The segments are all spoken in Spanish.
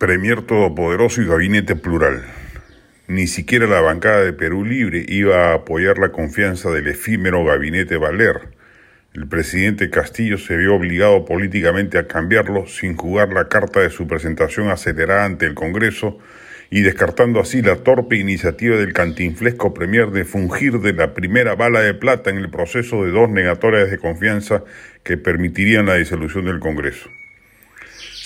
Premier todopoderoso y gabinete plural. Ni siquiera la bancada de Perú Libre iba a apoyar la confianza del efímero gabinete Valer. El presidente Castillo se vio obligado políticamente a cambiarlo sin jugar la carta de su presentación acelerada ante el Congreso y descartando así la torpe iniciativa del cantinflesco Premier de fungir de la primera bala de plata en el proceso de dos negatorias de confianza que permitirían la disolución del Congreso.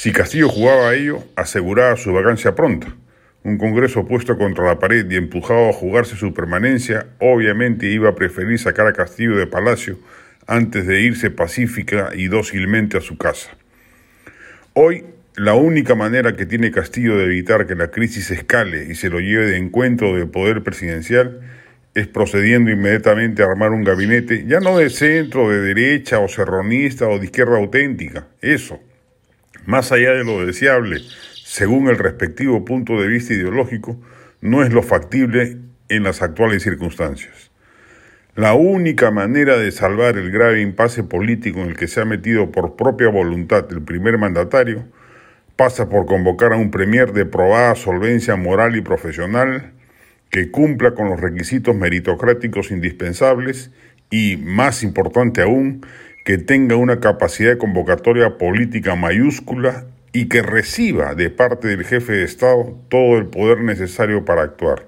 Si Castillo jugaba a ello, aseguraba su vacancia pronta. Un Congreso puesto contra la pared y empujado a jugarse su permanencia, obviamente iba a preferir sacar a Castillo de Palacio antes de irse pacífica y dócilmente a su casa. Hoy, la única manera que tiene Castillo de evitar que la crisis escale y se lo lleve de encuentro del poder presidencial es procediendo inmediatamente a armar un gabinete, ya no de centro, de derecha o serronista o de izquierda auténtica, eso, más allá de lo deseable, según el respectivo punto de vista ideológico, no es lo factible en las actuales circunstancias. La única manera de salvar el grave impasse político en el que se ha metido por propia voluntad el primer mandatario pasa por convocar a un premier de probada solvencia moral y profesional que cumpla con los requisitos meritocráticos indispensables y, más importante aún, que tenga una capacidad de convocatoria política mayúscula y que reciba de parte del jefe de Estado todo el poder necesario para actuar.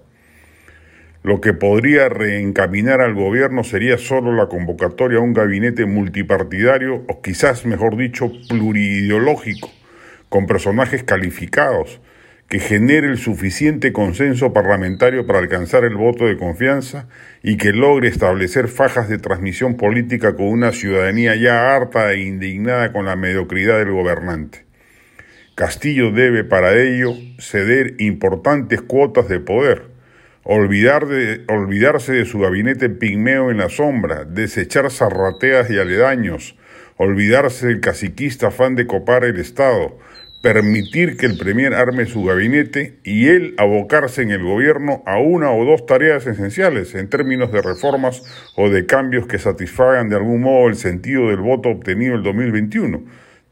Lo que podría reencaminar al gobierno sería solo la convocatoria a un gabinete multipartidario o quizás, mejor dicho, pluriideológico, con personajes calificados, que genere el suficiente consenso parlamentario para alcanzar el voto de confianza y que logre establecer fajas de transmisión política con una ciudadanía ya harta e indignada con la mediocridad del gobernante. Castillo debe para ello ceder importantes cuotas de poder, olvidar de, olvidarse de su gabinete pigmeo en la sombra, desechar zarrateas y aledaños, olvidarse del caciquista afán de copar el Estado, permitir que el Premier arme su gabinete y él abocarse en el gobierno a una o dos tareas esenciales en términos de reformas o de cambios que satisfagan de algún modo el sentido del voto obtenido en el 2021,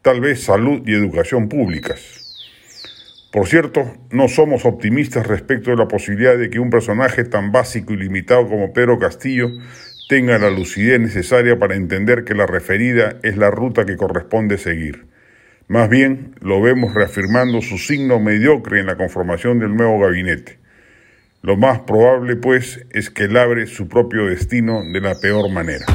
tal vez salud y educación públicas. Por cierto, no somos optimistas respecto de la posibilidad de que un personaje tan básico y limitado como Pedro Castillo tenga la lucidez necesaria para entender que la referida es la ruta que corresponde seguir. Más bien lo vemos reafirmando su signo mediocre en la conformación del nuevo gabinete. Lo más probable, pues, es que labre su propio destino de la peor manera.